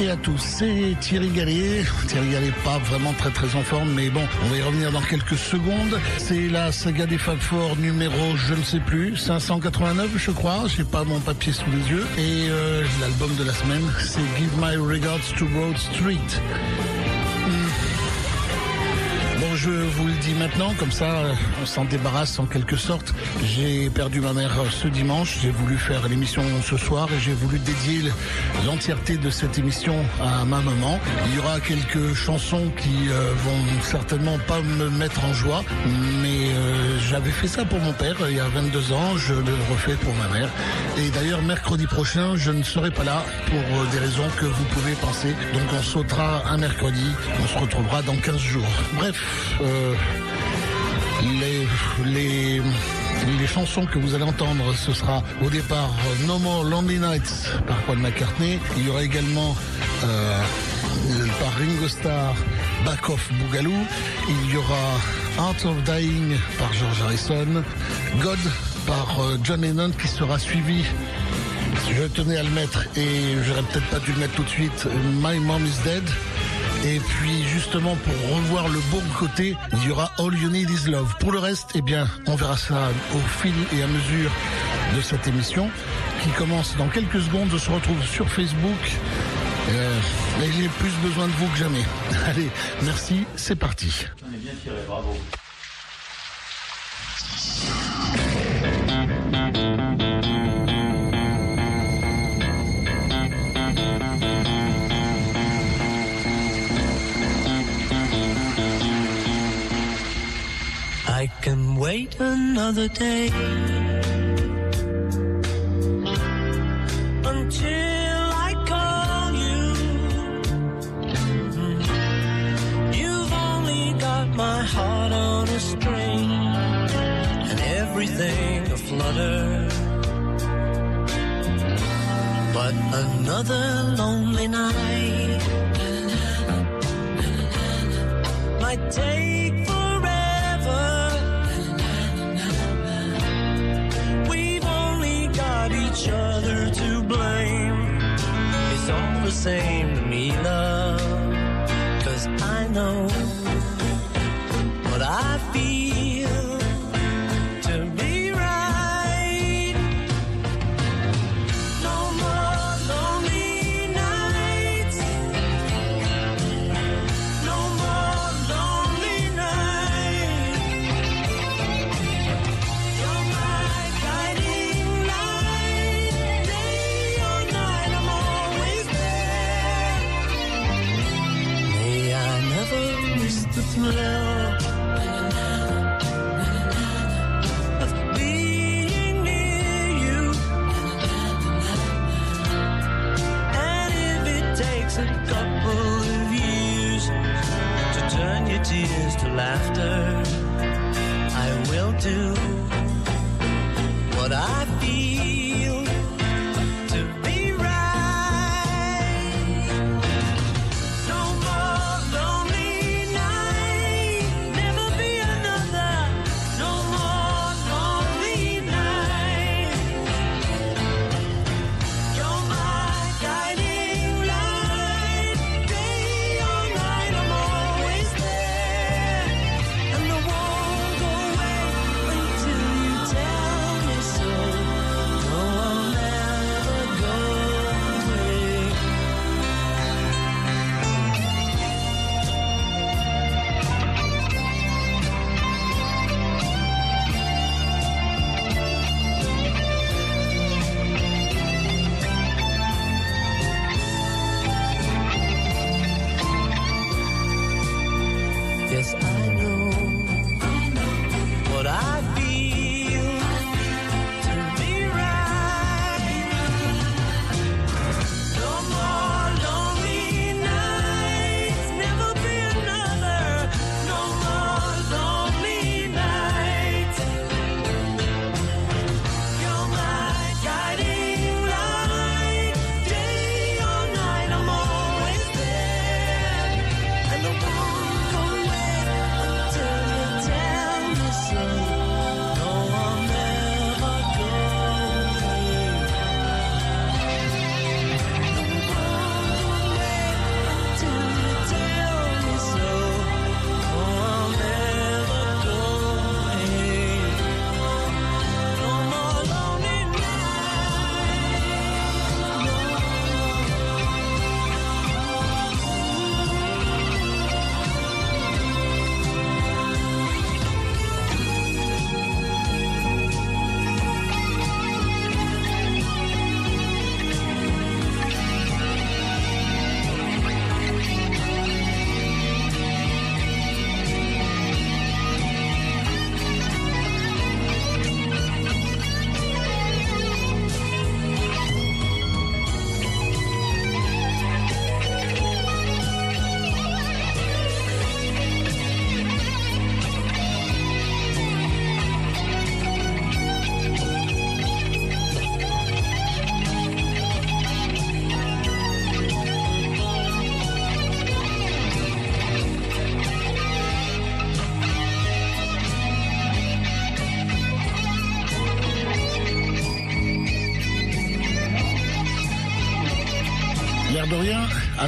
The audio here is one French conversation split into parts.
et à tous. C'est Thierry Gallet. Thierry Gallet, pas vraiment très très en forme, mais bon, on va y revenir dans quelques secondes. C'est la saga des Fab Four numéro, je ne sais plus, 589, je crois. J'ai pas mon papier sous les yeux. Et euh, l'album de la semaine, c'est Give My Regards to Broad Street je vous le dis maintenant, comme ça on s'en débarrasse en quelque sorte. J'ai perdu ma mère ce dimanche, j'ai voulu faire l'émission ce soir et j'ai voulu dédier l'entièreté de cette émission à ma maman. Il y aura quelques chansons qui euh, vont certainement pas me mettre en joie, mais euh, j'avais fait ça pour mon père il y a 22 ans, je le refais pour ma mère. Et d'ailleurs mercredi prochain, je ne serai pas là pour euh, des raisons que vous pouvez penser. Donc on sautera un mercredi, on se retrouvera dans 15 jours. Bref, euh, les, les, les chansons que vous allez entendre, ce sera au départ No More Lonely Nights par Paul McCartney. Il y aura également euh, par Ringo Starr Back of Boogaloo. Il y aura Art of Dying par George Harrison. God par euh, John Lennon qui sera suivi je tenais à le mettre et j'aurais peut-être pas dû le mettre tout de suite. My Mom is Dead et puis justement pour revoir le bon côté, il y aura All You Need Is Love. Pour le reste, eh bien, on verra ça au fil et à mesure de cette émission qui commence dans quelques secondes. Je se retrouve sur Facebook. Euh, j'ai plus besoin de vous que jamais. Allez, merci, c'est parti. Bien tiré, bravo. I can wait another day until I call you. Mm-hmm. You've only got my heart on a string and everything a flutter. But another lonely night might take the same to me, love. Cause I know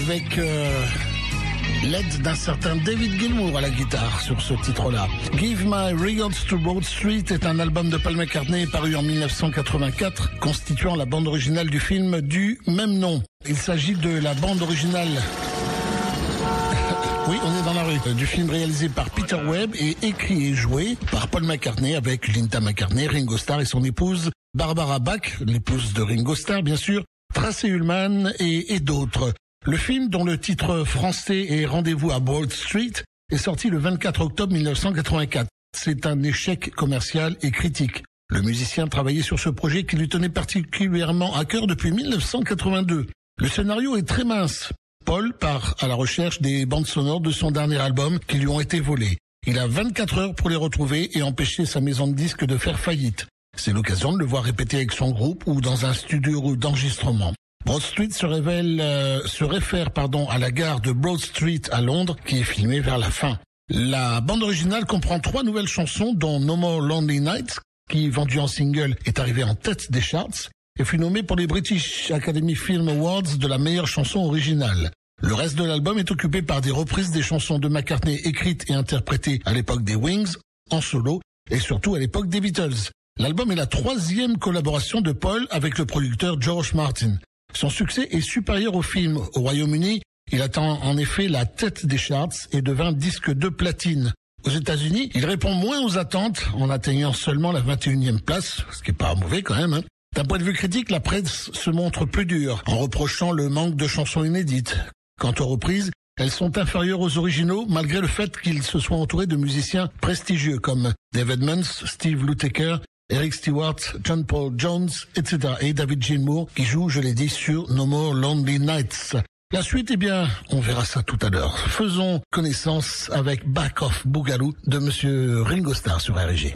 avec euh, l'aide d'un certain David Gilmour à la guitare sur ce titre-là. Give My Regards to Broad Street est un album de Paul McCartney paru en 1984, constituant la bande originale du film du même nom. Il s'agit de la bande originale oui, on est dans la rue. Du film réalisé par Peter Webb et écrit et joué par Paul McCartney avec Linda McCartney, Ringo Starr et son épouse Barbara Bach, l'épouse de Ringo Starr bien sûr, Tracy Ullman et, et d'autres. Le film, dont le titre français est Rendez-vous à Broad Street, est sorti le 24 octobre 1984. C'est un échec commercial et critique. Le musicien travaillait sur ce projet qui lui tenait particulièrement à cœur depuis 1982. Le scénario est très mince. Paul part à la recherche des bandes sonores de son dernier album qui lui ont été volées. Il a 24 heures pour les retrouver et empêcher sa maison de disques de faire faillite. C'est l'occasion de le voir répéter avec son groupe ou dans un studio d'enregistrement. Broad Street se révèle, euh, se réfère pardon à la gare de Broad Street à Londres qui est filmée vers la fin. La bande originale comprend trois nouvelles chansons dont No More Lonely Nights qui vendu en single est arrivé en tête des charts et fut nommé pour les British Academy Film Awards de la meilleure chanson originale. Le reste de l'album est occupé par des reprises des chansons de McCartney écrites et interprétées à l'époque des Wings, en solo, et surtout à l'époque des Beatles. L'album est la troisième collaboration de Paul avec le producteur George Martin. Son succès est supérieur au film. Au Royaume-Uni, il atteint en effet la tête des charts et devint disque de platine. Aux États-Unis, il répond moins aux attentes en atteignant seulement la 21e place, ce qui est pas mauvais quand même. Hein. D'un point de vue critique, la presse se montre plus dure en reprochant le manque de chansons inédites. Quant aux reprises, elles sont inférieures aux originaux malgré le fait qu'ils se soient entourés de musiciens prestigieux comme David Muntz, Steve Lukather, Eric Stewart, John Paul Jones, etc. et David Gilmour qui joue, je l'ai dit, sur No More Lonely Nights. La suite, eh bien, on verra ça tout à l'heure. Faisons connaissance avec Back Off Boogaloo de Monsieur Ringo Starr sur RG.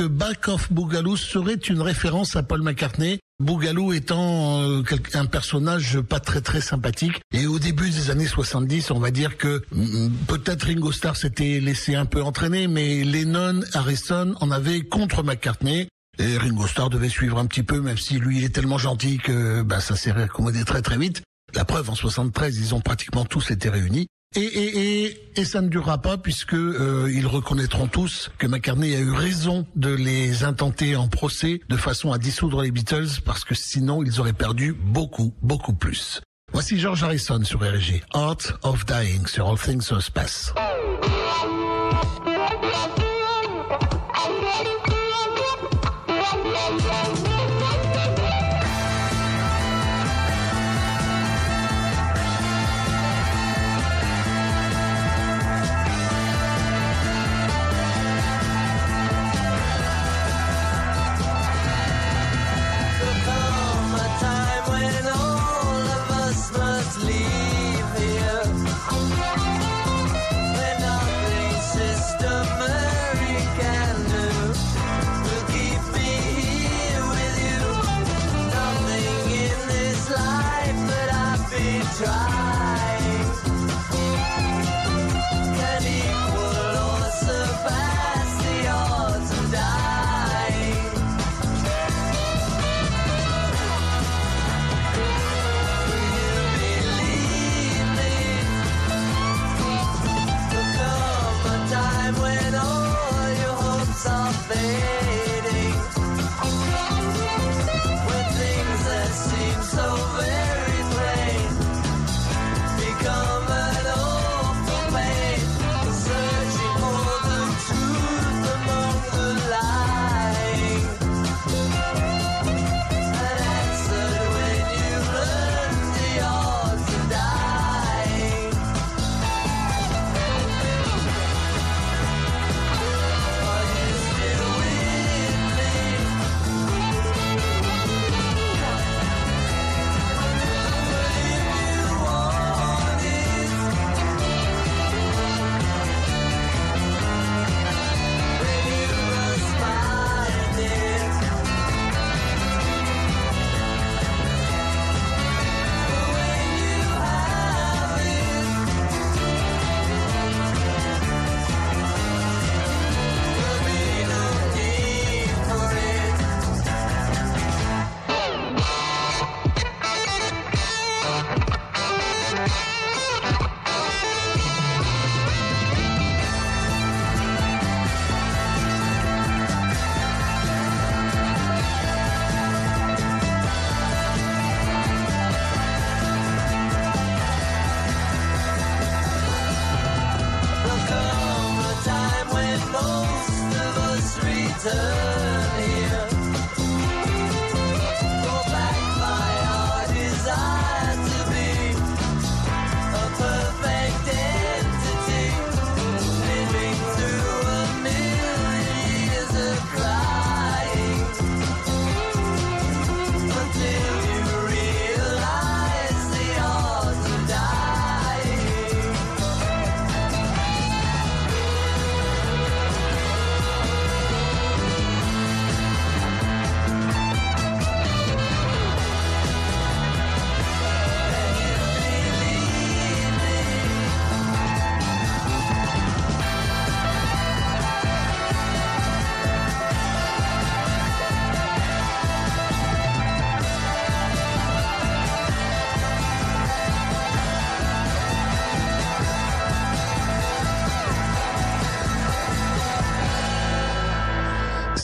Que Back of Boogaloo serait une référence à Paul McCartney. Boogaloo étant euh, un personnage pas très très sympathique. Et au début des années 70, on va dire que mm, peut-être Ringo Starr s'était laissé un peu entraîner, mais Lennon, Harrison en avaient contre McCartney. Et Ringo Starr devait suivre un petit peu, même si lui il est tellement gentil que bah, ça s'est réaccommodé très très vite. La preuve, en 73, ils ont pratiquement tous été réunis. Et, et, et, et, ça ne durera pas puisque euh, ils reconnaîtront tous que McCartney a eu raison de les intenter en procès de façon à dissoudre les Beatles parce que sinon ils auraient perdu beaucoup, beaucoup plus. Voici George Harrison sur RG, Art of Dying sur All Things Must Pass. try.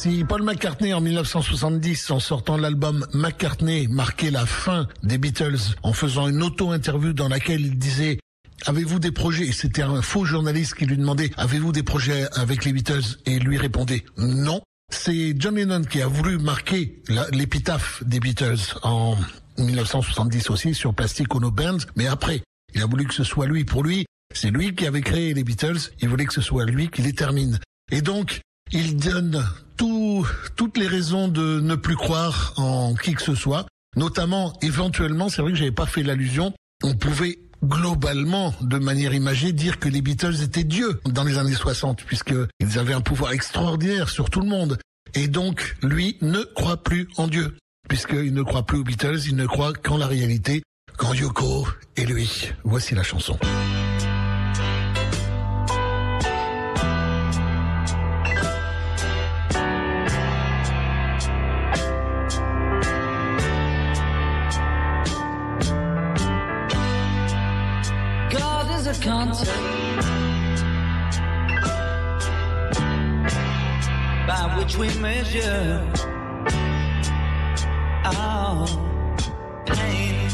Si Paul McCartney en 1970, en sortant l'album McCartney, marquait la fin des Beatles en faisant une auto-interview dans laquelle il disait Avez-vous des projets? C'était un faux journaliste qui lui demandait Avez-vous des projets avec les Beatles? Et lui répondait Non. C'est John Lennon qui a voulu marquer l'épitaphe des Beatles en 1970 aussi sur Plastic Ono Band, mais après, il a voulu que ce soit lui. Pour lui, c'est lui qui avait créé les Beatles, il voulait que ce soit lui qui les termine. Et donc, il donne tout, toutes les raisons de ne plus croire en qui que ce soit, notamment éventuellement, c'est vrai que j'avais pas fait l'allusion, on pouvait globalement, de manière imagée, dire que les Beatles étaient dieux dans les années 60, puisqu'ils avaient un pouvoir extraordinaire sur tout le monde. Et donc, lui ne croit plus en Dieu, puisqu'il ne croit plus aux Beatles, il ne croit qu'en la réalité, qu'en Yoko et lui. Voici la chanson. By which we measure our pain.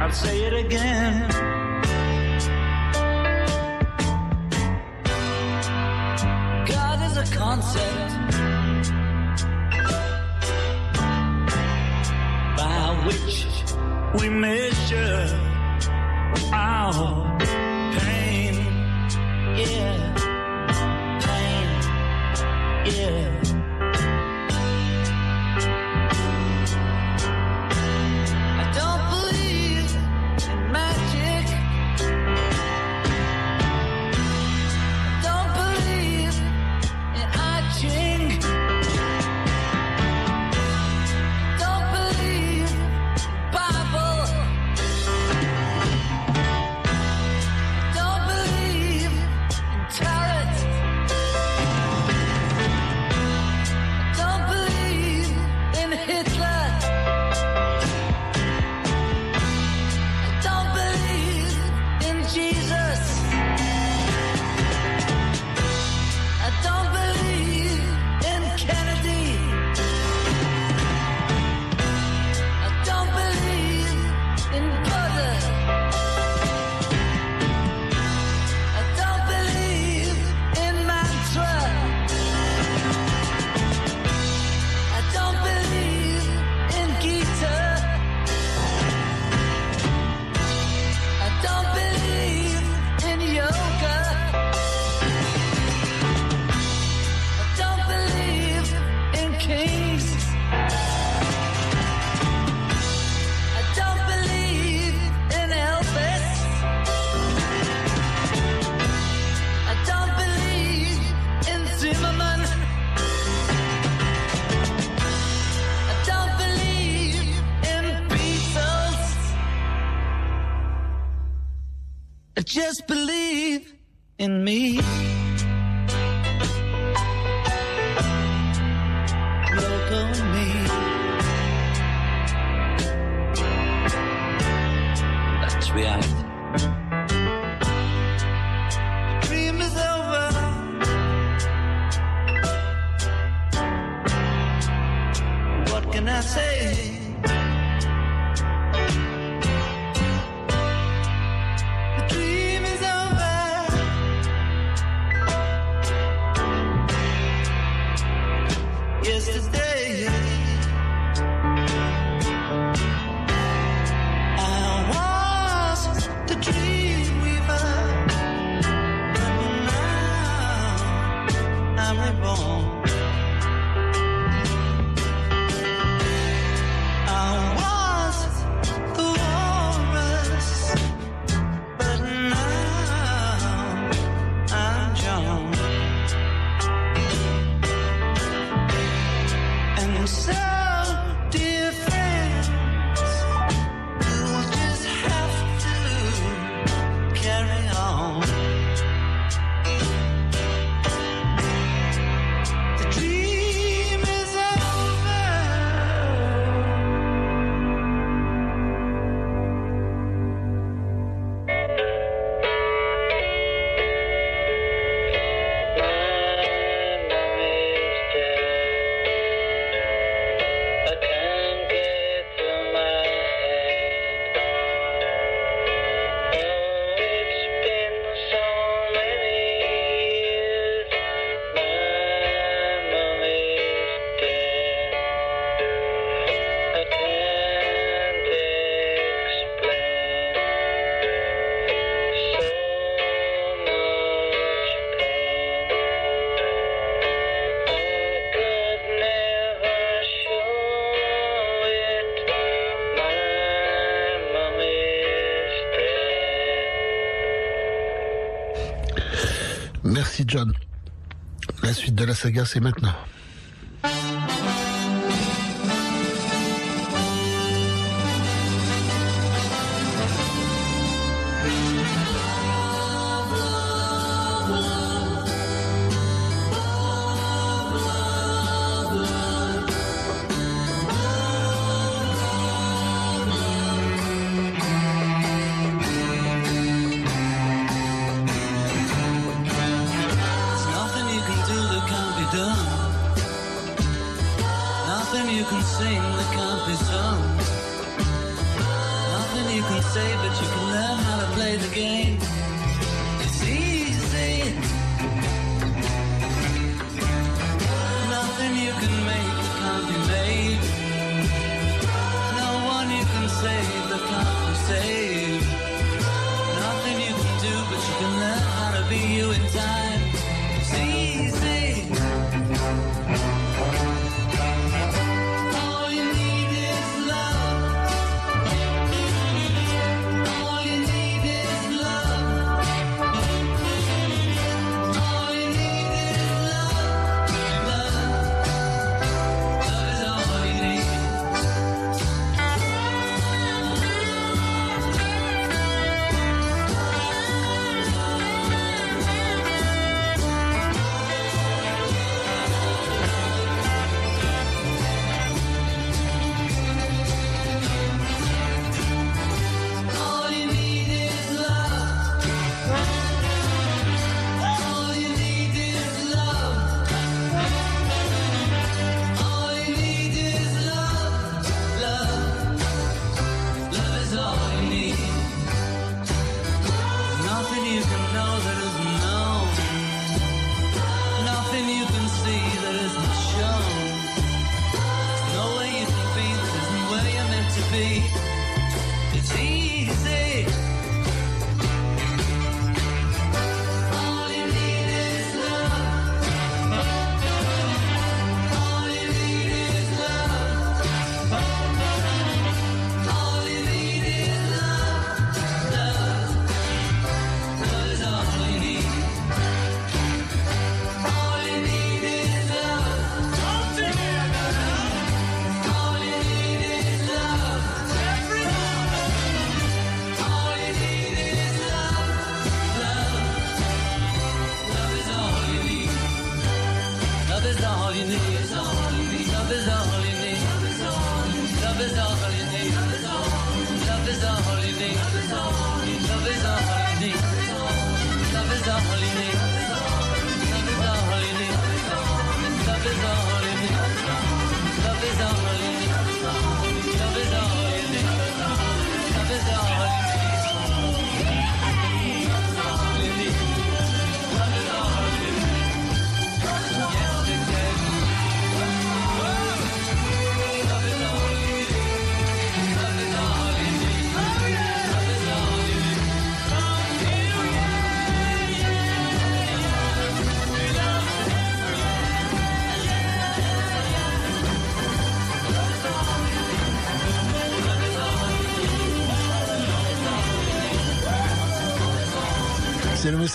I'll say it again. God is a concept which we measure our pain. Yeah, pain. Yeah. Merci John. La suite de la saga, c'est maintenant.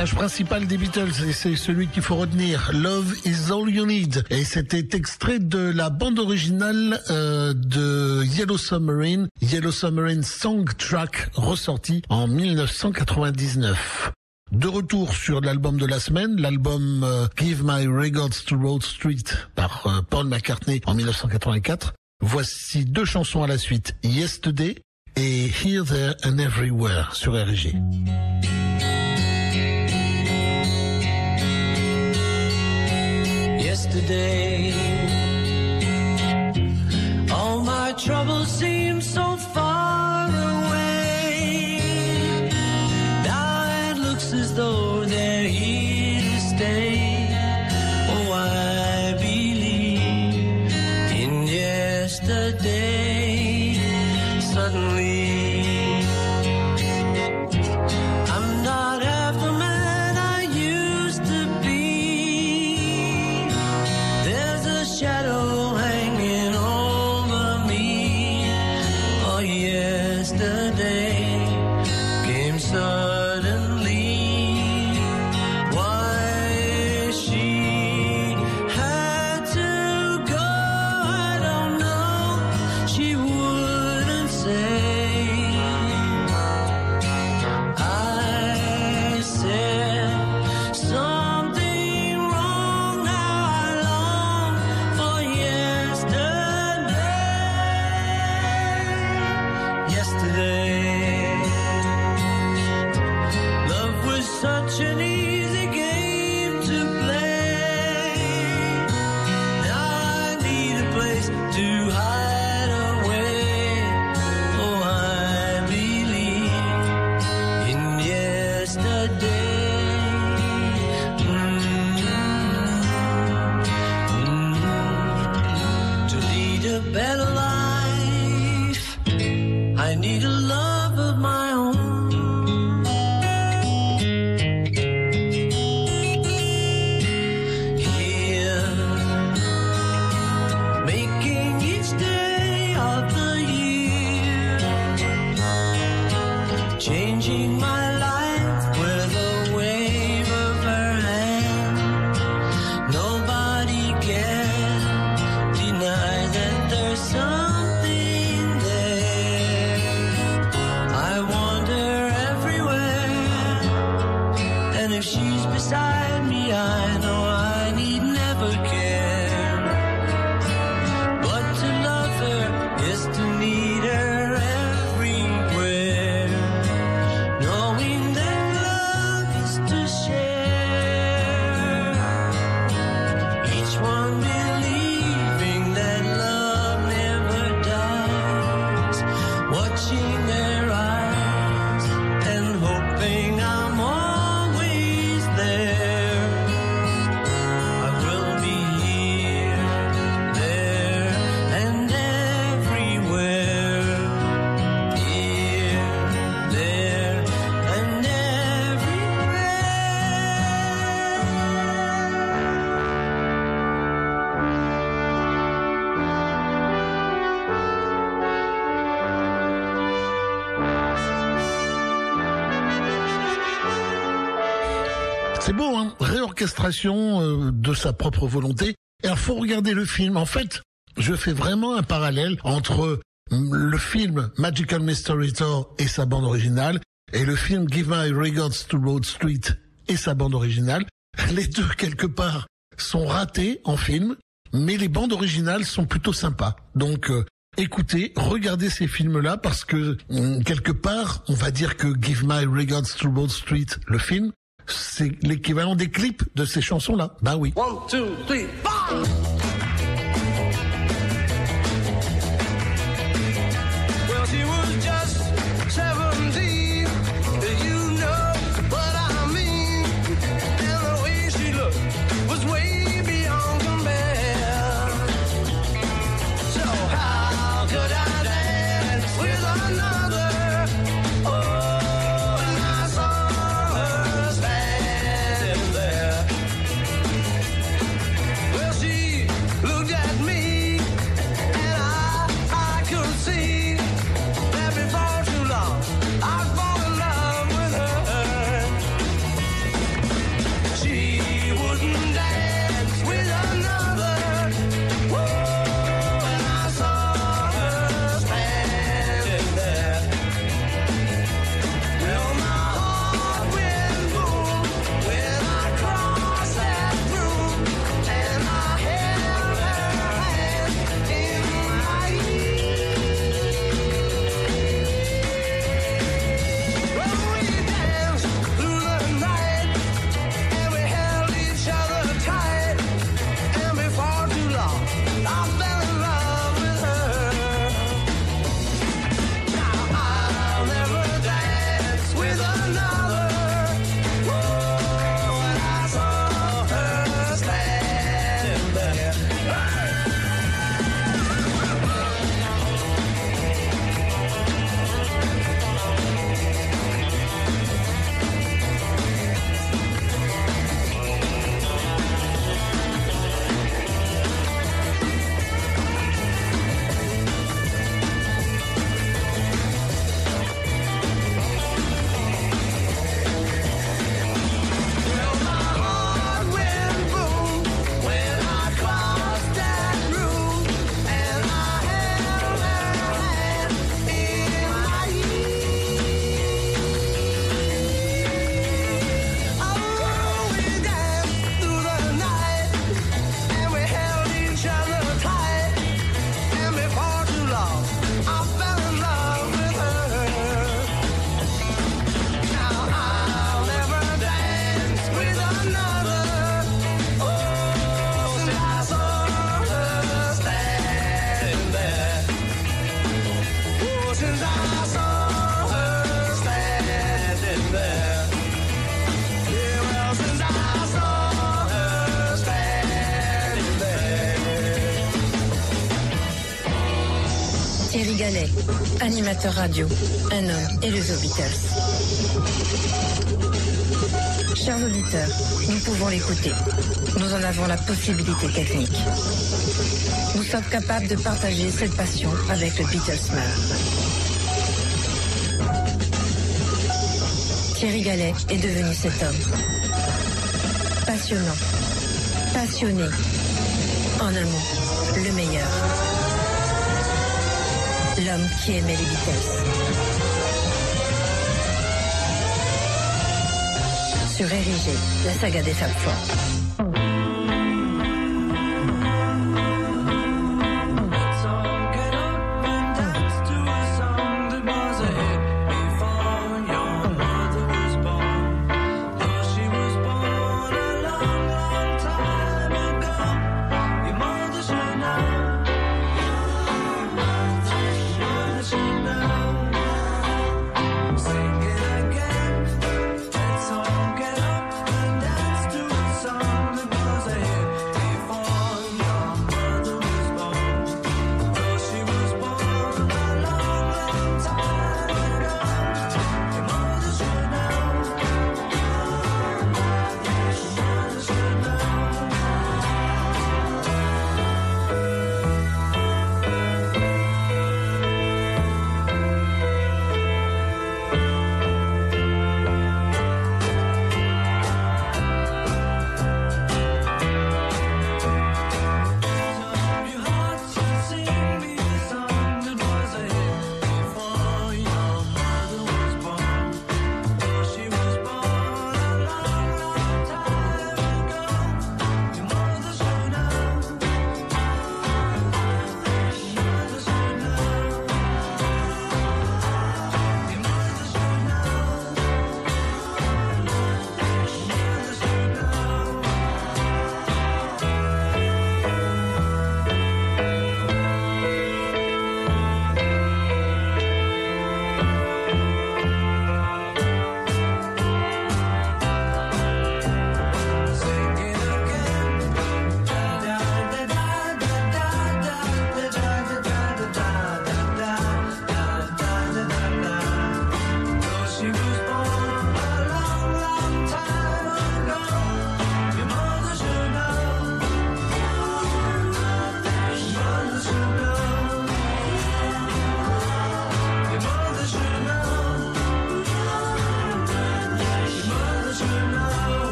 message principal des Beatles, et c'est celui qu'il faut retenir, Love is all you need. Et c'était extrait de la bande originale euh, de Yellow Submarine, Yellow Submarine Song Track, ressorti en 1999. De retour sur l'album de la semaine, l'album euh, Give My Regards to Road Street par euh, Paul McCartney en 1984. Voici deux chansons à la suite, Yesterday et Here, There and Everywhere sur RG. yesterday. All my troubles seem so Euh, de sa propre volonté. Et il faut regarder le film. En fait, je fais vraiment un parallèle entre mm, le film Magical Mystery Tour et sa bande originale et le film Give My Regards to Road Street et sa bande originale. Les deux, quelque part, sont ratés en film, mais les bandes originales sont plutôt sympas. Donc, euh, écoutez, regardez ces films-là parce que, mm, quelque part, on va dire que Give My Regards to Road Street, le film, c'est l'équivalent des clips de ces chansons-là. Bah oui. Animateur radio, un homme et le The Beatles. Chers auditeurs, nous pouvons l'écouter. Nous en avons la possibilité technique. Nous sommes capables de partager cette passion avec le Beatlesman. Thierry Gallet est devenu cet homme. Passionnant, passionné, en un mot, L'homme qui aimait les Beatles. Sur Érigé, la saga des Fab Four.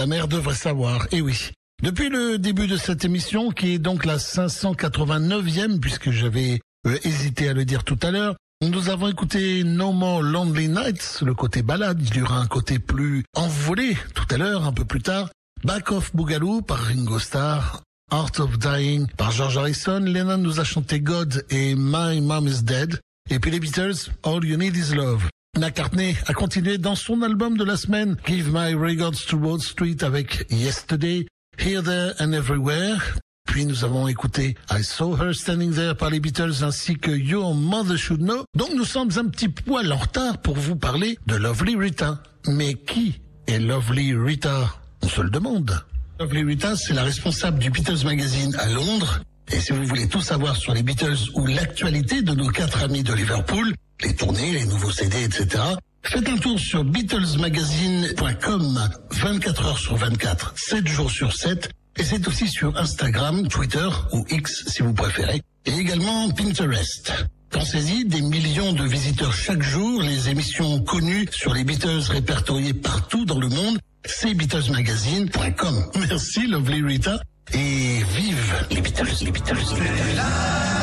Ta mère devrait savoir, eh oui. Depuis le début de cette émission, qui est donc la 589e, puisque j'avais euh, hésité à le dire tout à l'heure, nous avons écouté No More Lonely Nights, le côté balade, il y aura un côté plus envolé tout à l'heure, un peu plus tard. Back of Boogaloo par Ringo Starr, Art of Dying par George Harrison, Lennon nous a chanté God et My Mom is Dead, et puis les Beatles, All You Need Is Love. McCartney a continué dans son album de la semaine, Give My Regards to Wall Street avec Yesterday, Here, There and Everywhere. Puis nous avons écouté I Saw Her Standing There par les Beatles ainsi que Your Mother Should Know. Donc nous sommes un petit poil en retard pour vous parler de Lovely Rita. Mais qui est Lovely Rita? On se le demande. Lovely Rita, c'est la responsable du Beatles Magazine à Londres. Et si vous voulez tout savoir sur les Beatles ou l'actualité de nos quatre amis de Liverpool, les tournées, les nouveaux CD, etc., faites un tour sur BeatlesMagazine.com 24 heures sur 24, 7 jours sur 7. Et c'est aussi sur Instagram, Twitter ou X si vous préférez. Et également Pinterest. Pensez-y, des millions de visiteurs chaque jour, les émissions connues sur les Beatles répertoriées partout dans le monde, c'est BeatlesMagazine.com. Merci Lovely Rita et vive les Beatles, les Beatles, les Beatles.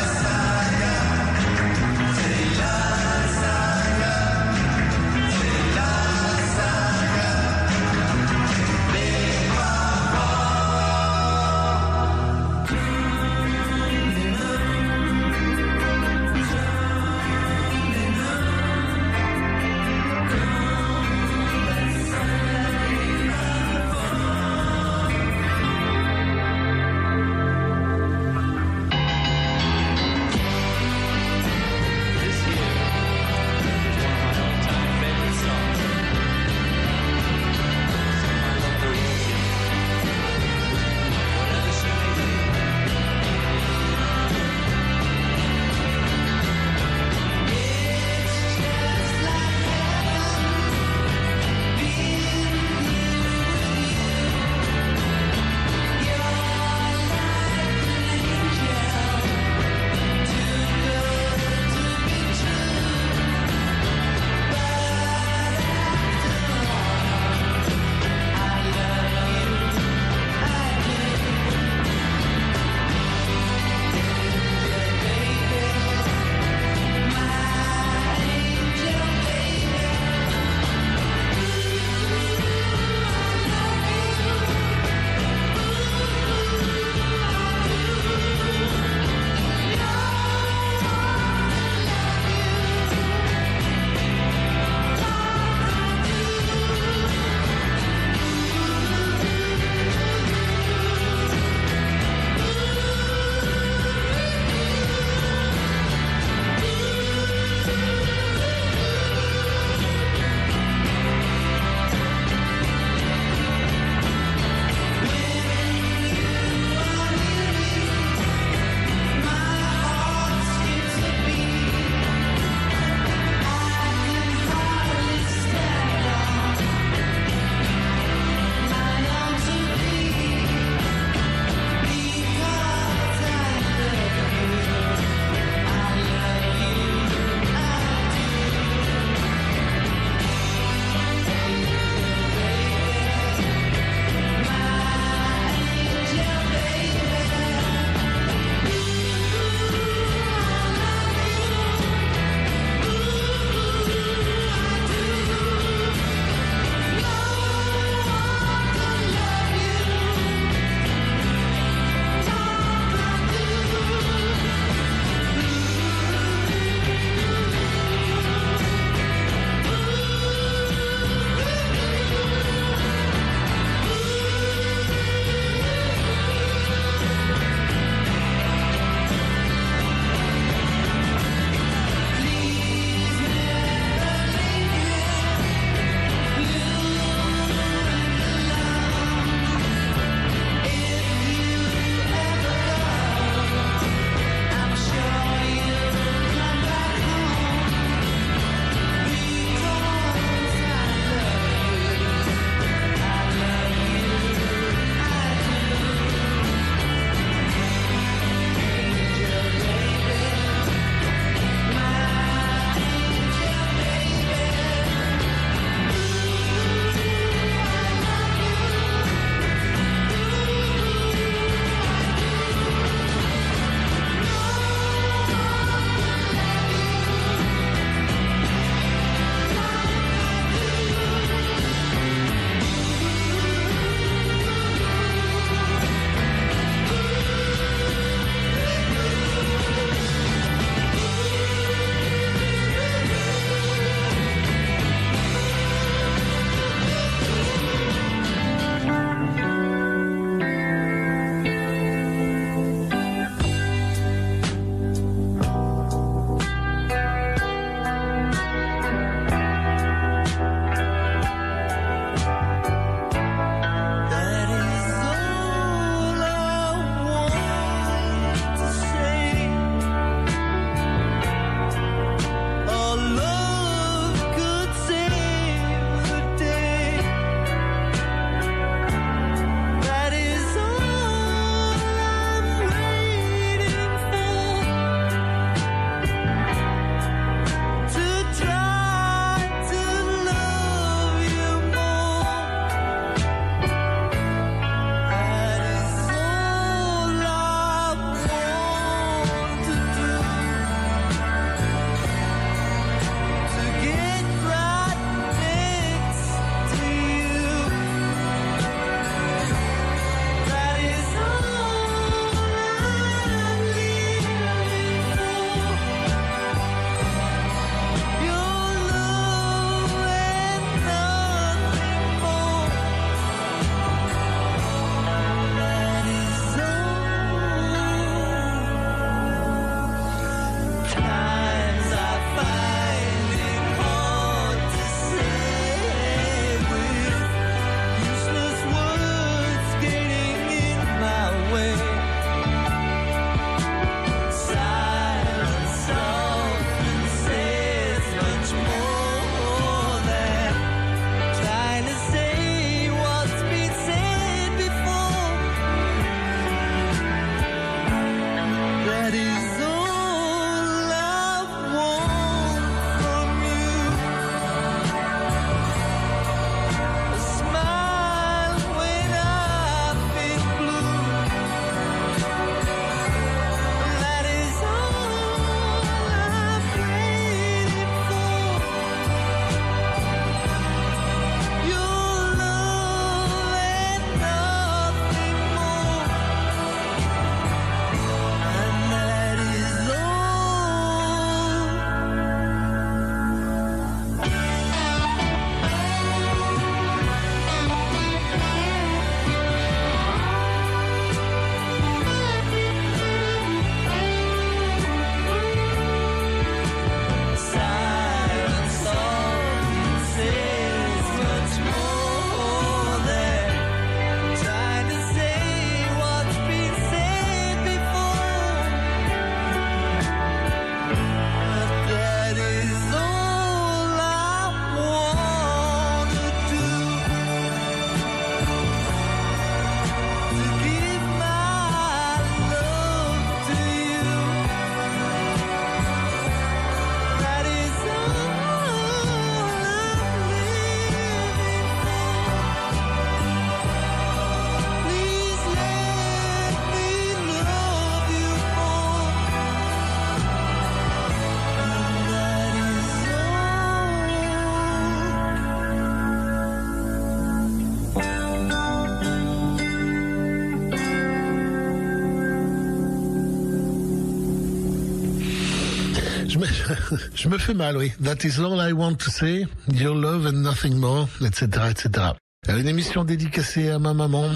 je me fais mal, oui. That is all I want to say, your love and nothing more, etc., etc. Euh, une émission dédicacée à ma maman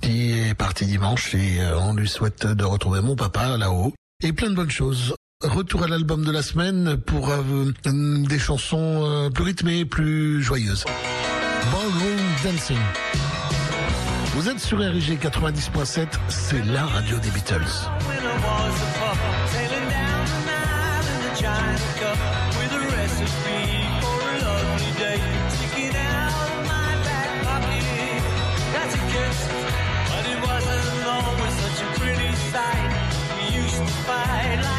qui est partie dimanche et euh, on lui souhaite de retrouver mon papa là-haut et plein de bonnes choses. Retour à l'album de la semaine pour euh, mm, des chansons plus rythmées, plus joyeuses. Ballroom Dancing. Vous êtes sur RIG 90.7, c'est la radio des Beatles. shine a cup with a recipe for a lovely day. Sticking out of my back pocket, that's a kiss. But it wasn't always such a pretty sight. We used to fight like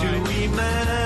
do we manage?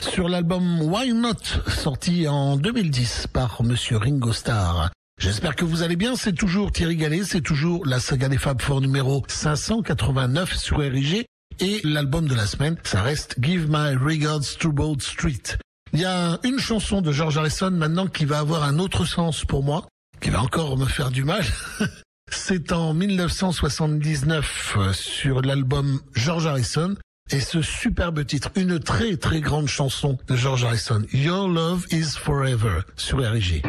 Sur l'album Why Not, sorti en 2010 par Monsieur Ringo Starr. J'espère que vous allez bien, c'est toujours Thierry Gallet, c'est toujours la saga des Fab Four numéro 589 sur RIG et l'album de la semaine, ça reste Give My Regards to Broad Street. Il y a une chanson de George Harrison maintenant qui va avoir un autre sens pour moi, qui va encore me faire du mal. C'est en 1979 euh, sur l'album George Harrison et ce superbe titre, une très très grande chanson de George Harrison, Your Love is Forever sur RIG.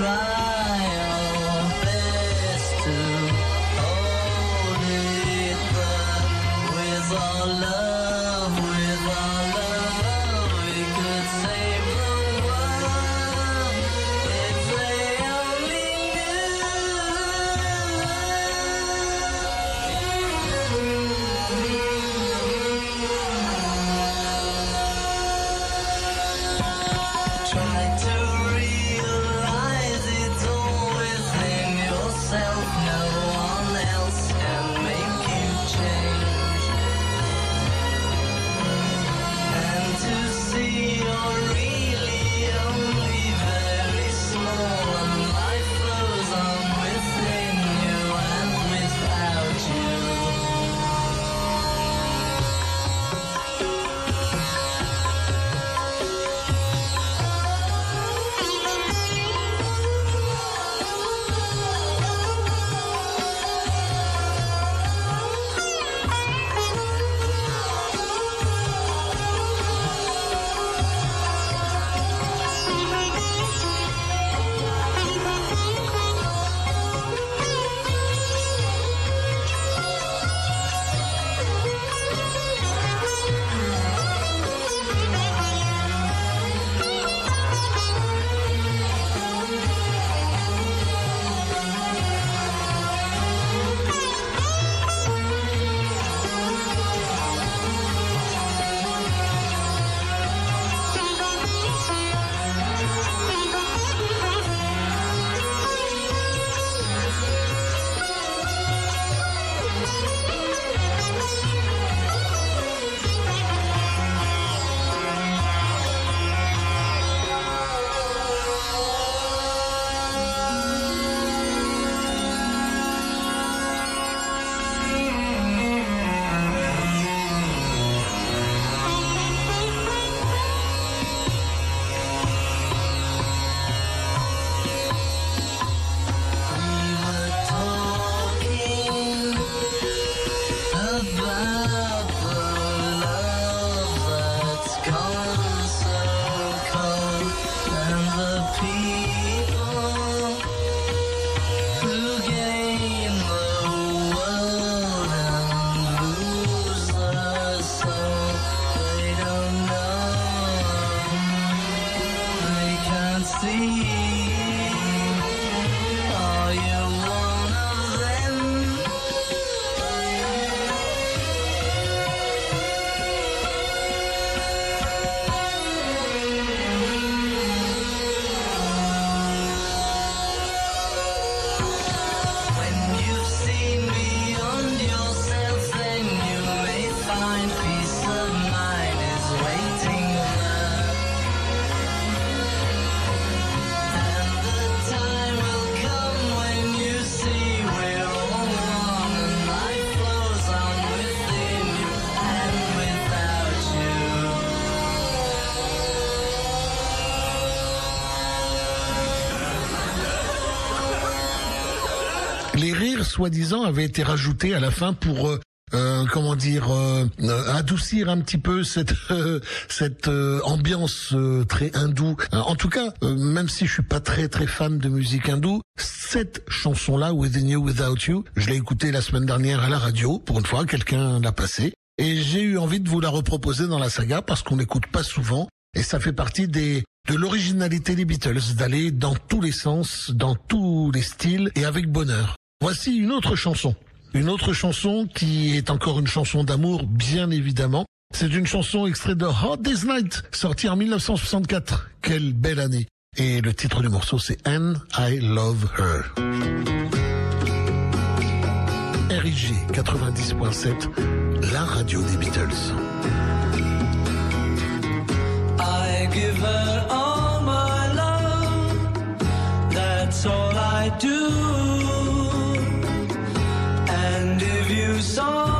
Try soi-disant, avaient été rajoutés à la fin pour, euh, euh, comment dire, euh, euh, adoucir un petit peu cette euh, cette euh, ambiance très hindoue. En tout cas, même si je suis pas très très fan de musique hindoue, cette chanson-là, Within You, Without You, je l'ai écoutée la semaine dernière à la radio. Pour une fois, quelqu'un l'a passée. Et j'ai eu envie de vous la reproposer dans la saga parce qu'on n'écoute pas souvent. Et ça fait partie des de l'originalité des Beatles, d'aller dans tous les sens, dans tous les styles et avec bonheur. Voici une autre chanson. Une autre chanson qui est encore une chanson d'amour, bien évidemment. C'est une chanson extraite de Hot Day's Night, sortie en 1964. Quelle belle année. Et le titre du morceau, c'est And I Love Her. RIG 90.7, la radio des Beatles. I give her all my love. That's all I do. song.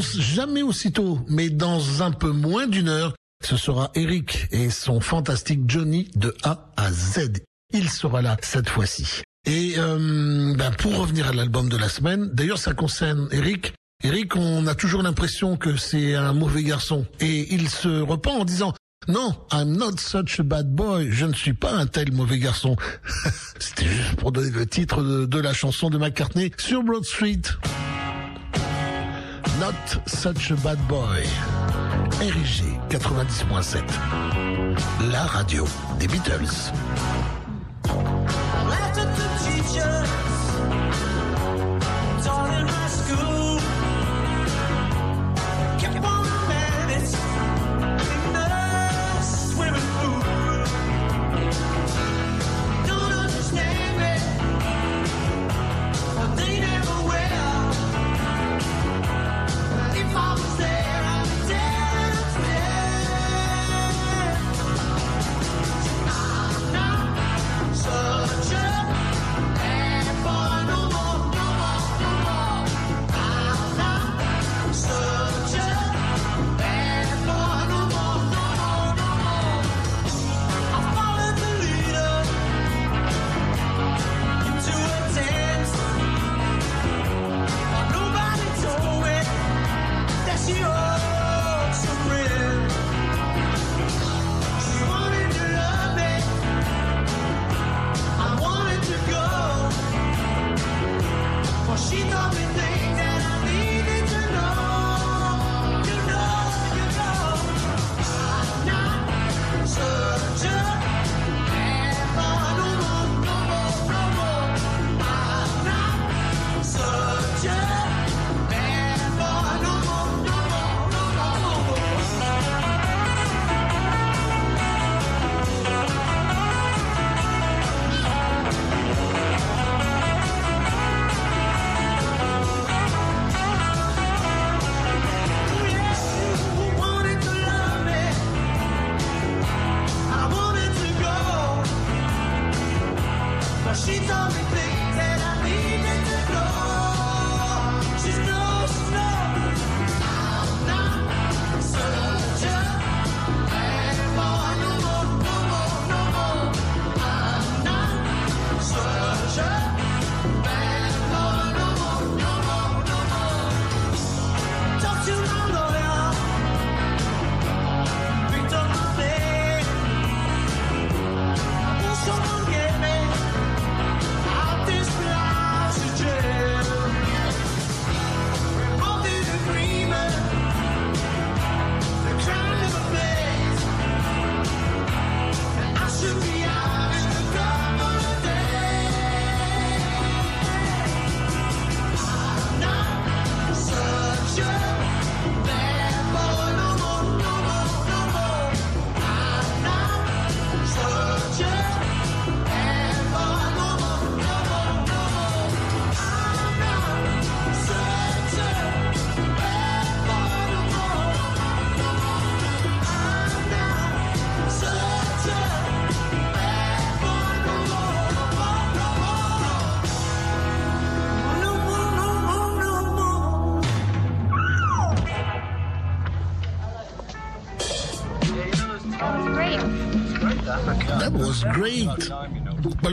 Jamais aussitôt, mais dans un peu moins d'une heure, ce sera Eric et son fantastique Johnny de A à Z. Il sera là cette fois-ci. Et euh, ben, pour revenir à l'album de la semaine, d'ailleurs ça concerne Eric. Eric, on a toujours l'impression que c'est un mauvais garçon. Et il se repent en disant non, I'm not such a bad boy. Je ne suis pas un tel mauvais garçon. C'était juste pour donner le titre de, de la chanson de McCartney sur Broad Street. Not Such a Bad Boy. RIG 90.7. La radio des Beatles.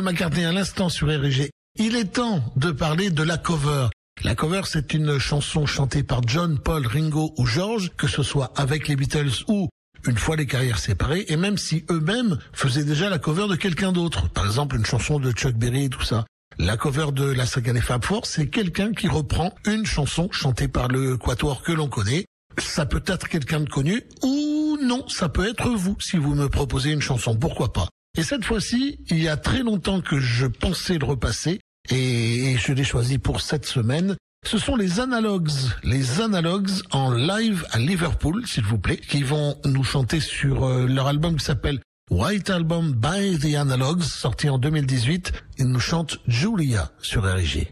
McCartney à l'instant sur RG. Il est temps de parler de la cover. La cover, c'est une chanson chantée par John, Paul, Ringo ou George, que ce soit avec les Beatles ou une fois les carrières séparées, et même si eux-mêmes faisaient déjà la cover de quelqu'un d'autre. Par exemple, une chanson de Chuck Berry et tout ça. La cover de la saga des Fab c'est quelqu'un qui reprend une chanson chantée par le quatuor que l'on connaît. Ça peut être quelqu'un de connu ou non, ça peut être vous si vous me proposez une chanson, pourquoi pas? Et cette fois-ci, il y a très longtemps que je pensais le repasser et je l'ai choisi pour cette semaine. Ce sont les Analogues, les Analogues en live à Liverpool, s'il vous plaît, qui vont nous chanter sur euh, leur album qui s'appelle White Album by the Analogues, sorti en 2018. Ils nous chantent Julia sur RG.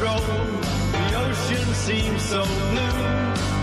The ocean seems so blue.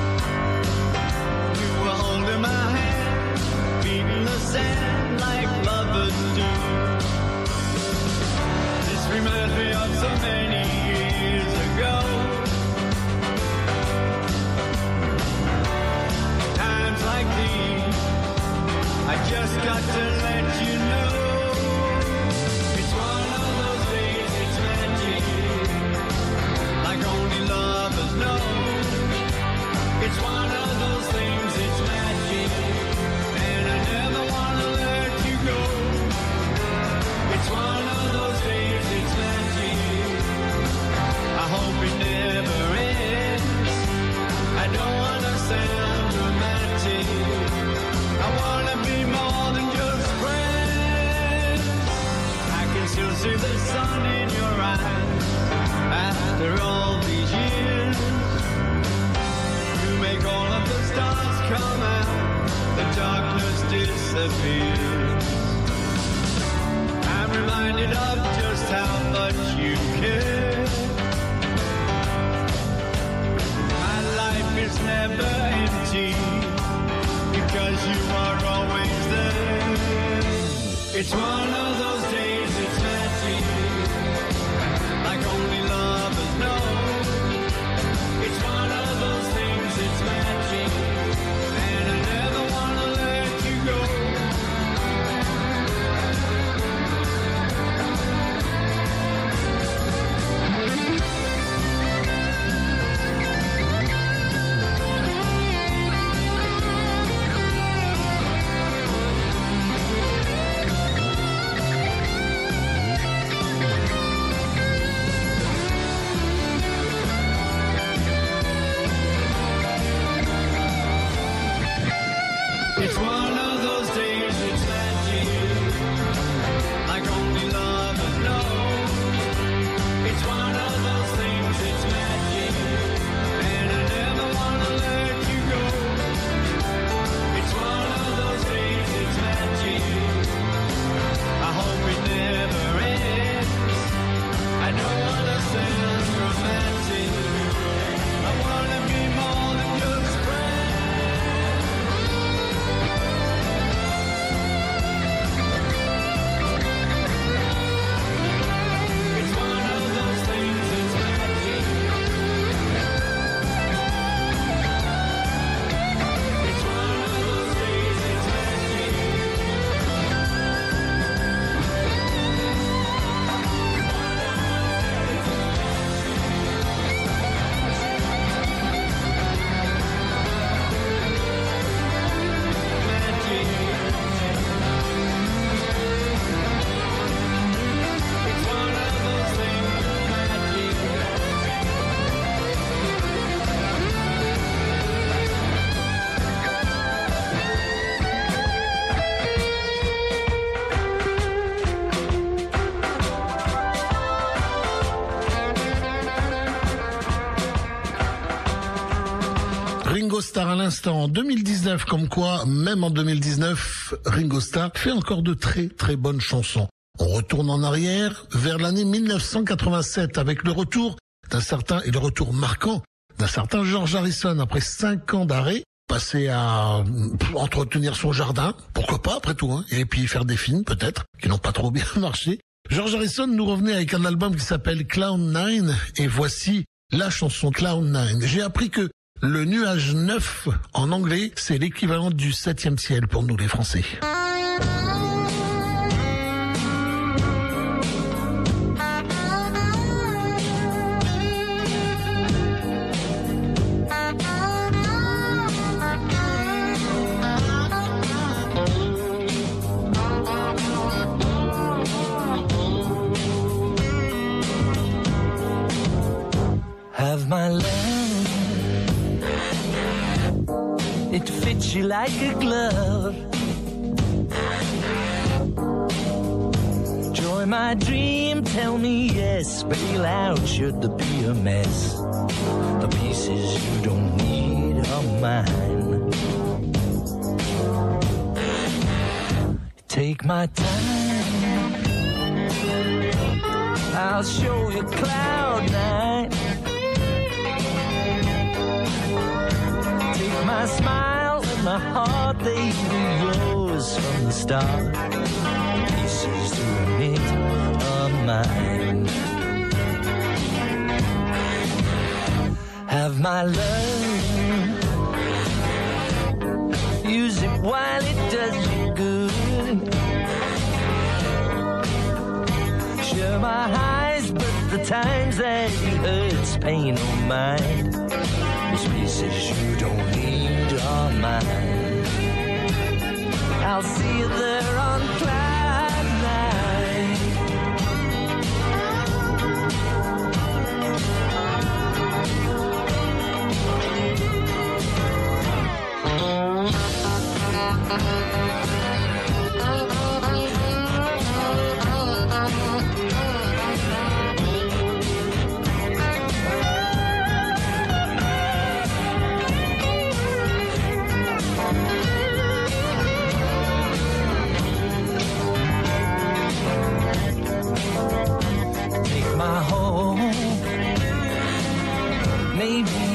À l'instant en 2019, comme quoi, même en 2019, Ringo Starr fait encore de très très bonnes chansons. On retourne en arrière vers l'année 1987 avec le retour d'un certain, et le retour marquant d'un certain George Harrison après cinq ans d'arrêt, passé à entretenir son jardin, pourquoi pas après tout, hein, et puis faire des films peut-être, qui n'ont pas trop bien marché. George Harrison nous revenait avec un album qui s'appelle Clown 9 et voici la chanson Clown 9. J'ai appris que le nuage 9 en anglais, c'est l'équivalent du septième ciel pour nous les Français. You like a glove. Joy my dream, tell me yes. Bail out should there be a mess. The pieces you don't need are mine. Take my time. I'll show you cloud nine. Take my smile my heart, they were yours from the start. Pieces to admit are mine. Have my love. Use it while it does you good. Share my highs, but the times that it hurts, pain on mine. These pieces you don't mine. I'll see you there on cloud nine. baby.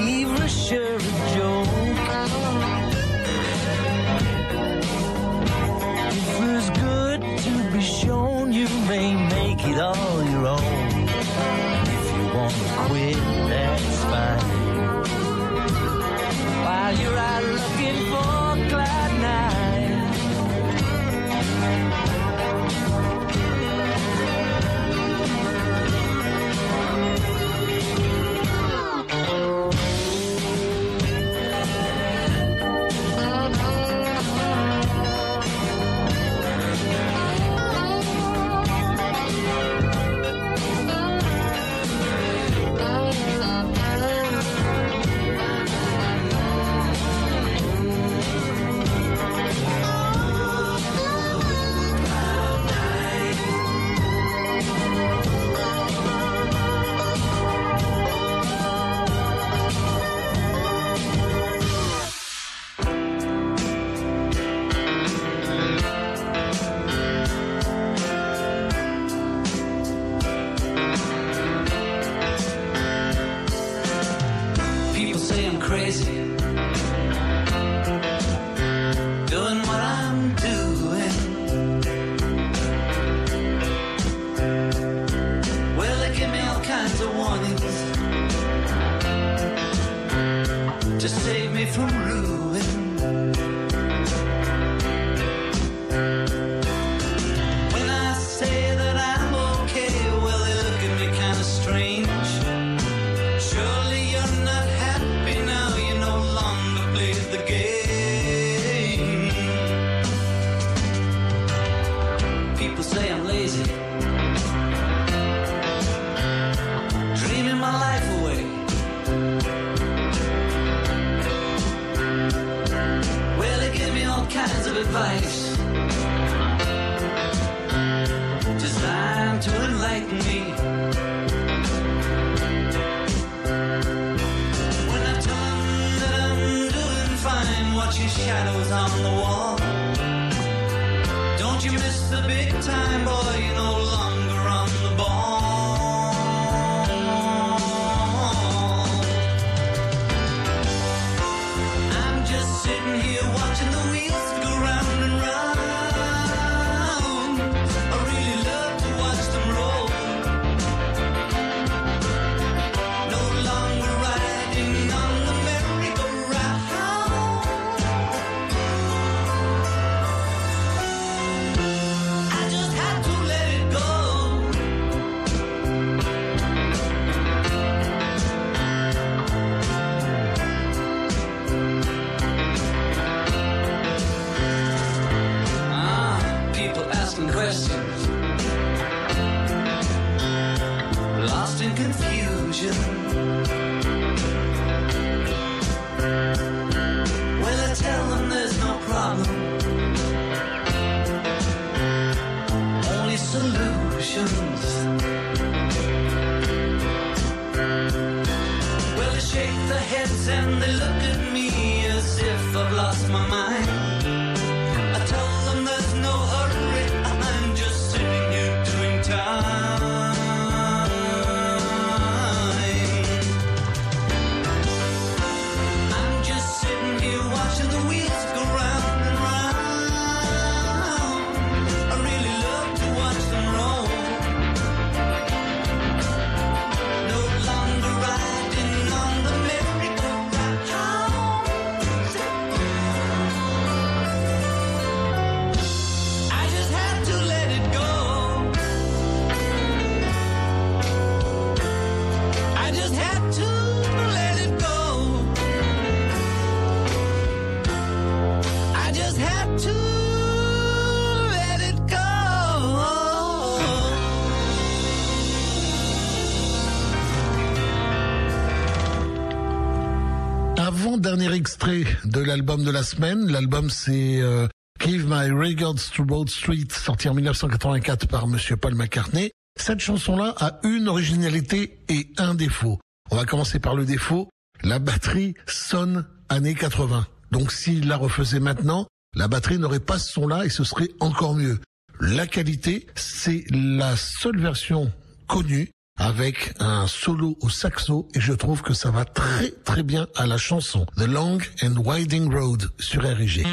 dernier extrait de l'album de la semaine. L'album c'est euh, Give My Regards to Broad Street, sorti en 1984 par Monsieur Paul McCartney. Cette chanson-là a une originalité et un défaut. On va commencer par le défaut. La batterie sonne années 80. Donc s'il la refaisait maintenant, la batterie n'aurait pas ce son-là et ce serait encore mieux. La qualité, c'est la seule version connue avec un solo au saxo et je trouve que ça va très très bien à la chanson The Long and Winding Road sur RG.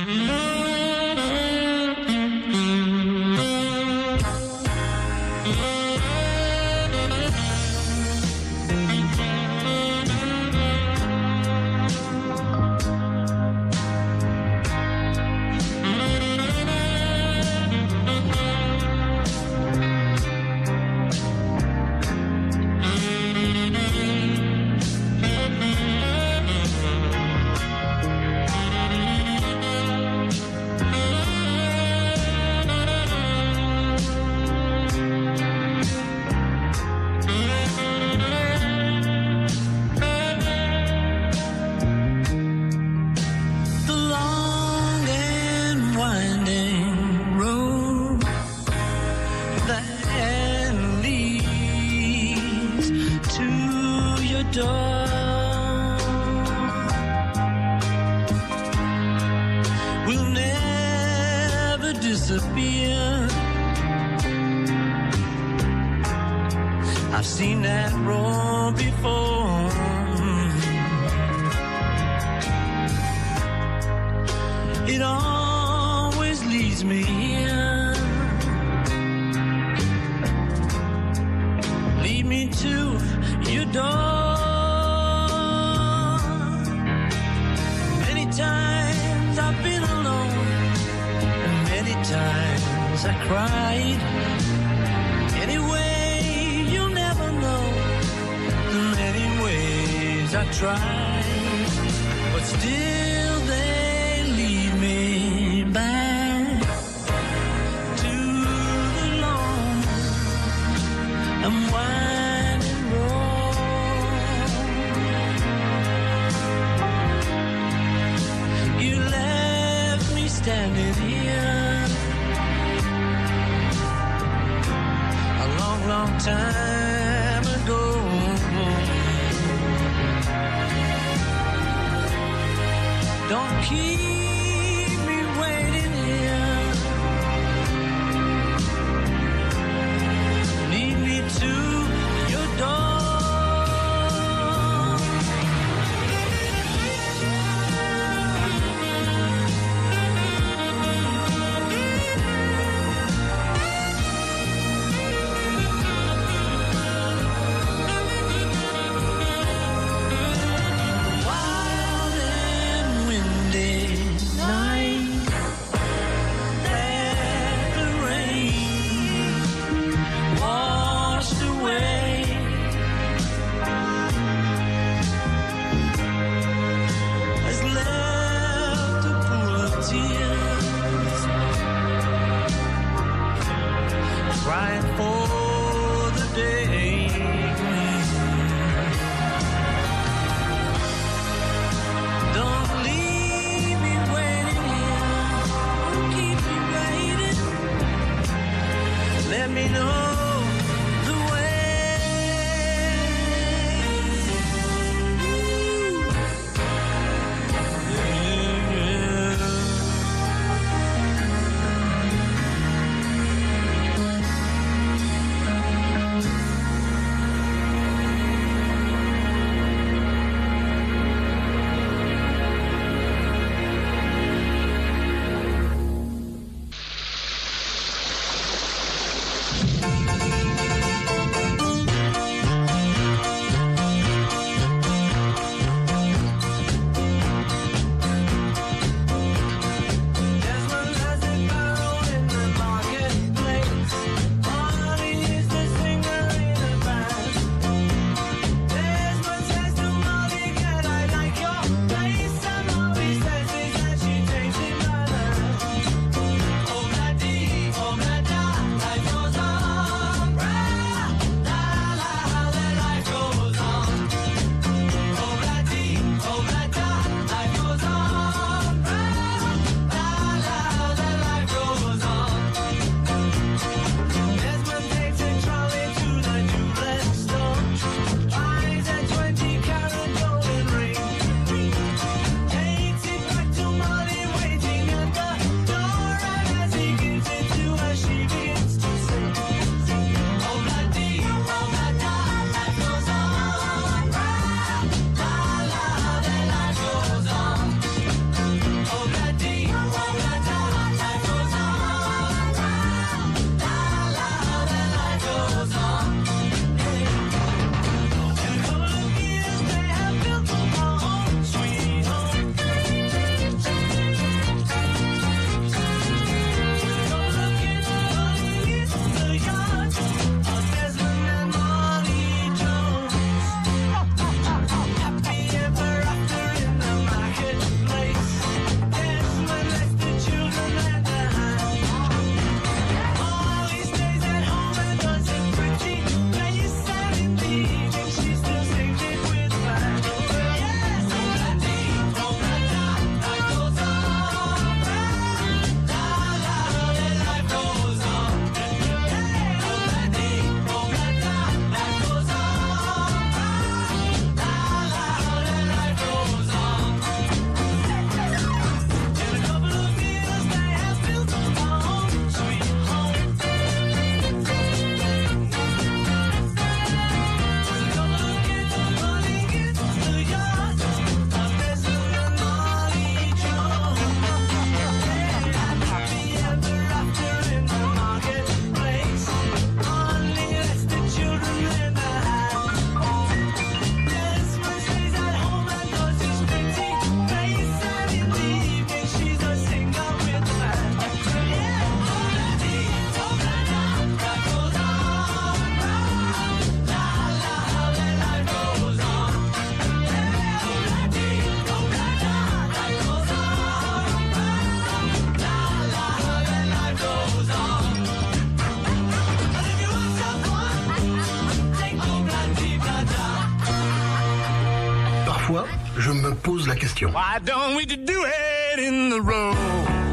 Question. Why don't we do it in the road?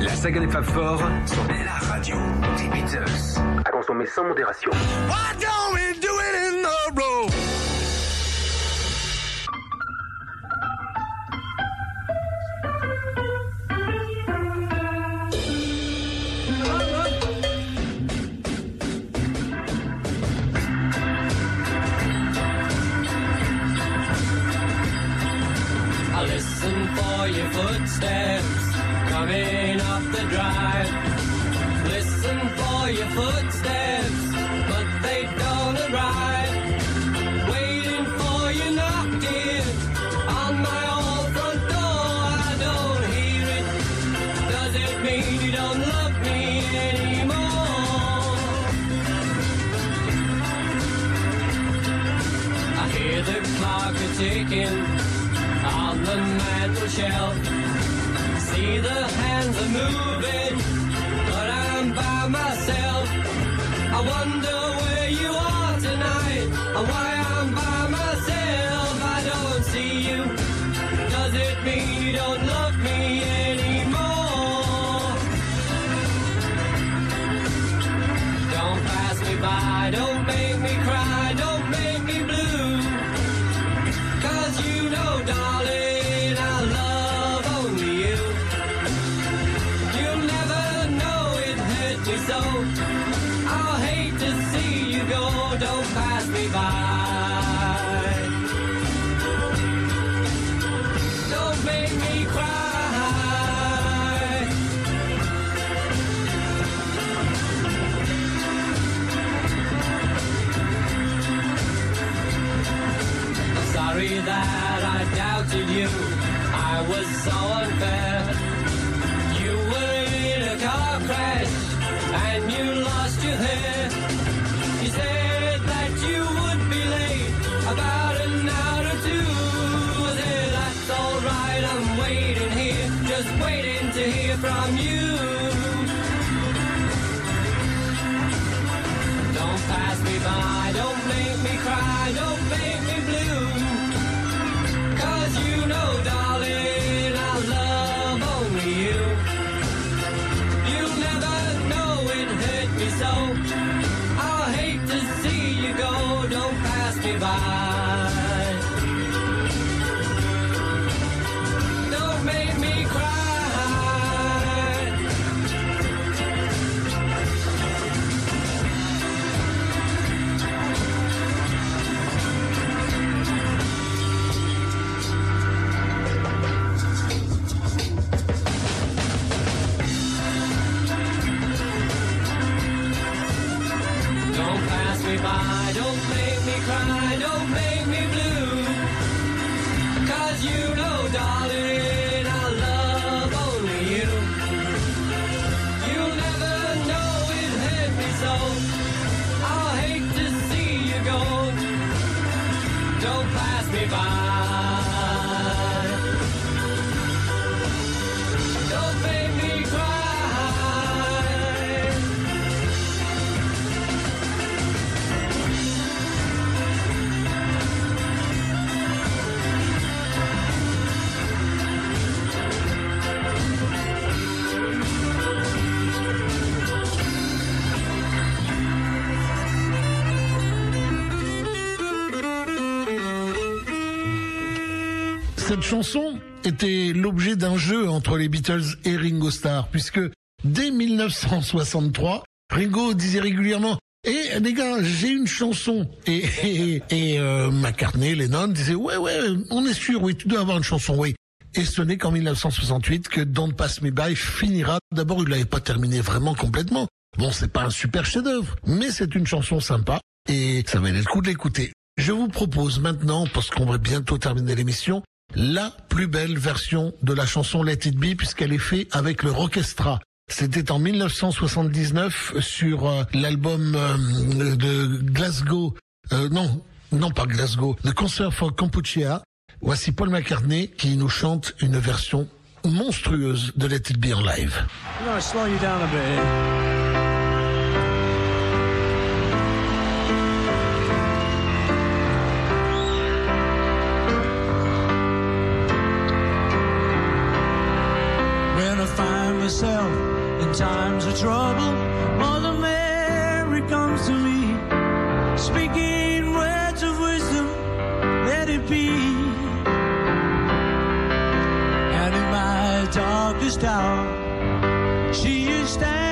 La saga des Fab Four sur la radio des Beatles. À consommer sans modération. Why don't we listen for your footsteps coming up the drive. Listen for your footsteps, but they don't arrive. Waiting for you knocking on my old front door. I don't hear it. Does it mean you don't love me anymore? I hear the clock a ticking mantel shelf. See the hands are moving, but I'm by myself. I wonder where you are tonight, chanson était l'objet d'un jeu entre les Beatles et Ringo Starr, puisque dès 1963, Ringo disait régulièrement Eh les gars, j'ai une chanson. Et, et, et euh, McCartney, Lennon disaient Ouais, ouais, on est sûr, oui, tu dois avoir une chanson, oui. Et ce n'est qu'en 1968 que Don't Pass Me By finira. D'abord, il l'avait pas terminé vraiment complètement. Bon, c'est pas un super chef-d'œuvre, mais c'est une chanson sympa et ça valait le coup de l'écouter. Je vous propose maintenant, parce qu'on va bientôt terminer l'émission, la plus belle version de la chanson Let It Be puisqu'elle est faite avec le Rockestra. C'était en 1979 sur euh, l'album euh, de Glasgow, euh, non, non pas Glasgow, The Concert for Kampuchea. Voici Paul McCartney qui nous chante une version monstrueuse de Let It Be en live. trouble, Mother Mary comes to me, speaking words of wisdom, let it be. And in my darkest hour, she is standing.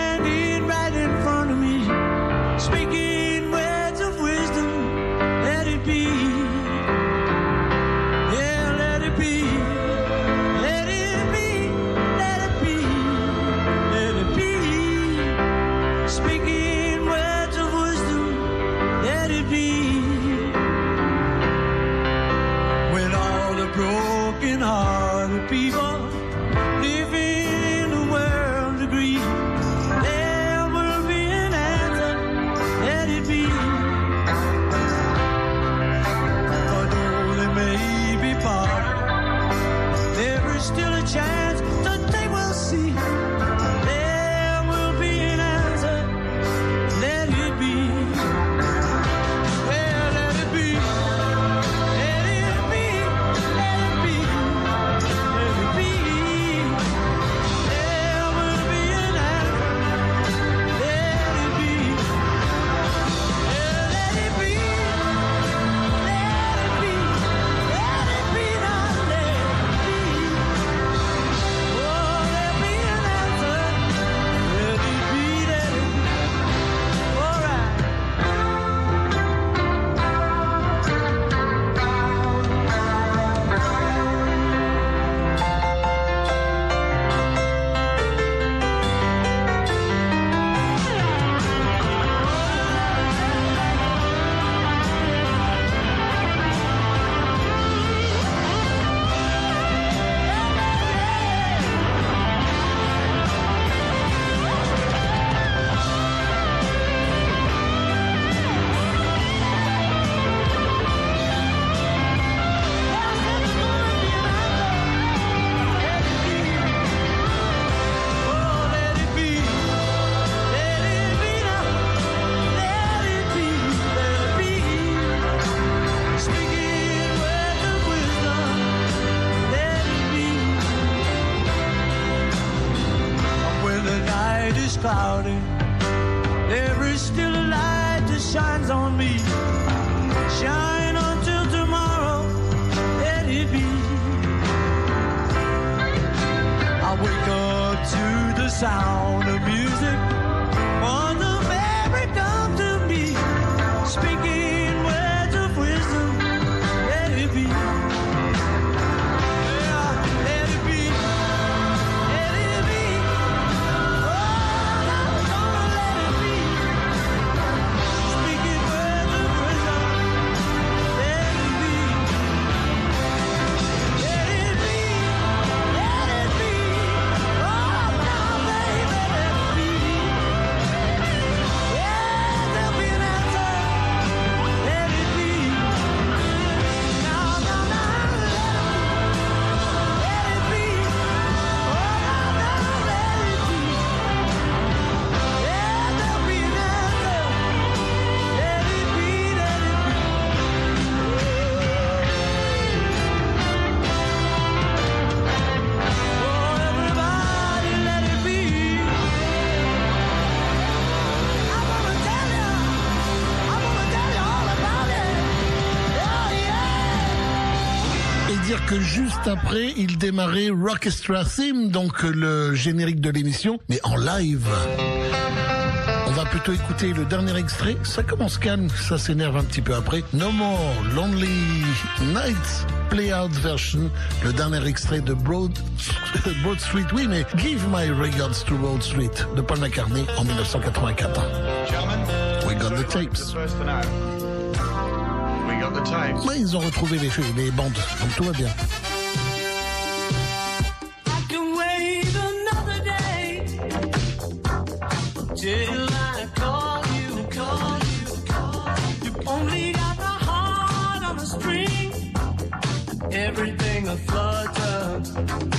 Après, il démarrait Rockestra Theme, donc euh, le générique de l'émission, mais en live. On va plutôt écouter le dernier extrait. Ça commence calme, ça s'énerve un petit peu après. No More Lonely Nights Playout Version, le dernier extrait de Broad, Street, oui, mais Give My Regards to Broad Street de Paul McCartney en 1984. We got the tapes. Mais ils ont retrouvé les, les bandes, donc tout va bien. flutter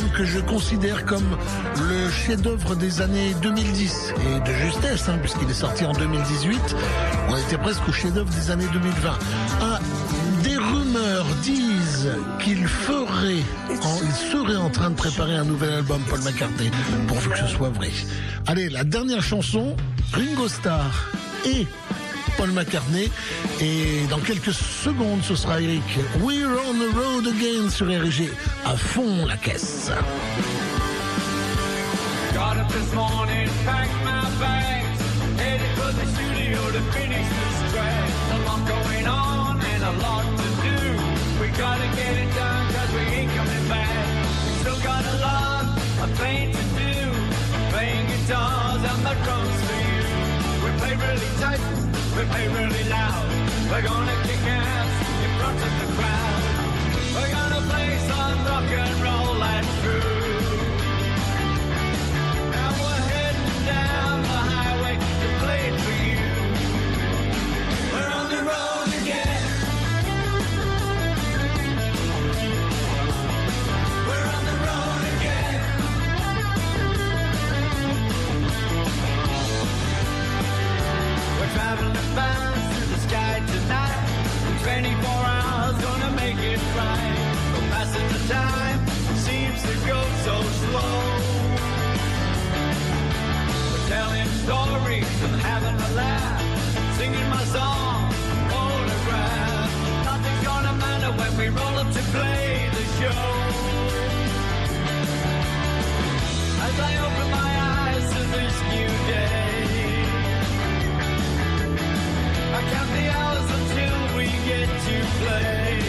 que je considère comme le chef-d'œuvre des années 2010 et de justesse, hein, puisqu'il est sorti en 2018. On était presque au chef-d'œuvre des années 2020. Ah, des rumeurs disent qu'il ferait, il serait en train de préparer un nouvel album, Paul McCartney, pourvu que ce soit vrai. Allez, la dernière chanson, Ringo Starr et Paul McCartney. Et dans quelques secondes, ce sera Eric. We're on the road again sur RG. À fond la caisse. Got up this morning, packed my bags, headed for the studio to finish this track. A lot going on and a lot to do. We gotta get it done cause we ain't coming back. We still got a lot of playing to do. Playing guitars and the drums for you. We play really tight, we play really loud. We're gonna kick ass in front of the crowd. Traveling fast through the sky tonight. In 24 hours, gonna make it right. Time seems to go so slow. We're telling stories and having a laugh, singing my song, photograph. Nothing's gonna matter when we roll up to play the show. As I open my eyes to this new day, I count the hours until we get to play.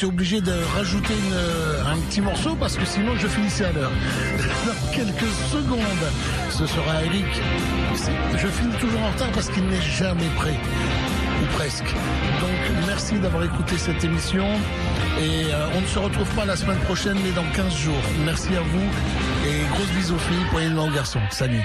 Été obligé de rajouter euh, un petit morceau parce que sinon je finissais à l'heure. Dans quelques secondes, ce sera Eric. Je finis toujours en retard parce qu'il n'est jamais prêt. Ou presque. Donc merci d'avoir écouté cette émission. Et euh, on ne se retrouve pas la semaine prochaine, mais dans 15 jours. Merci à vous. Et grosses bisous aux filles, poignée de garçons. Salut.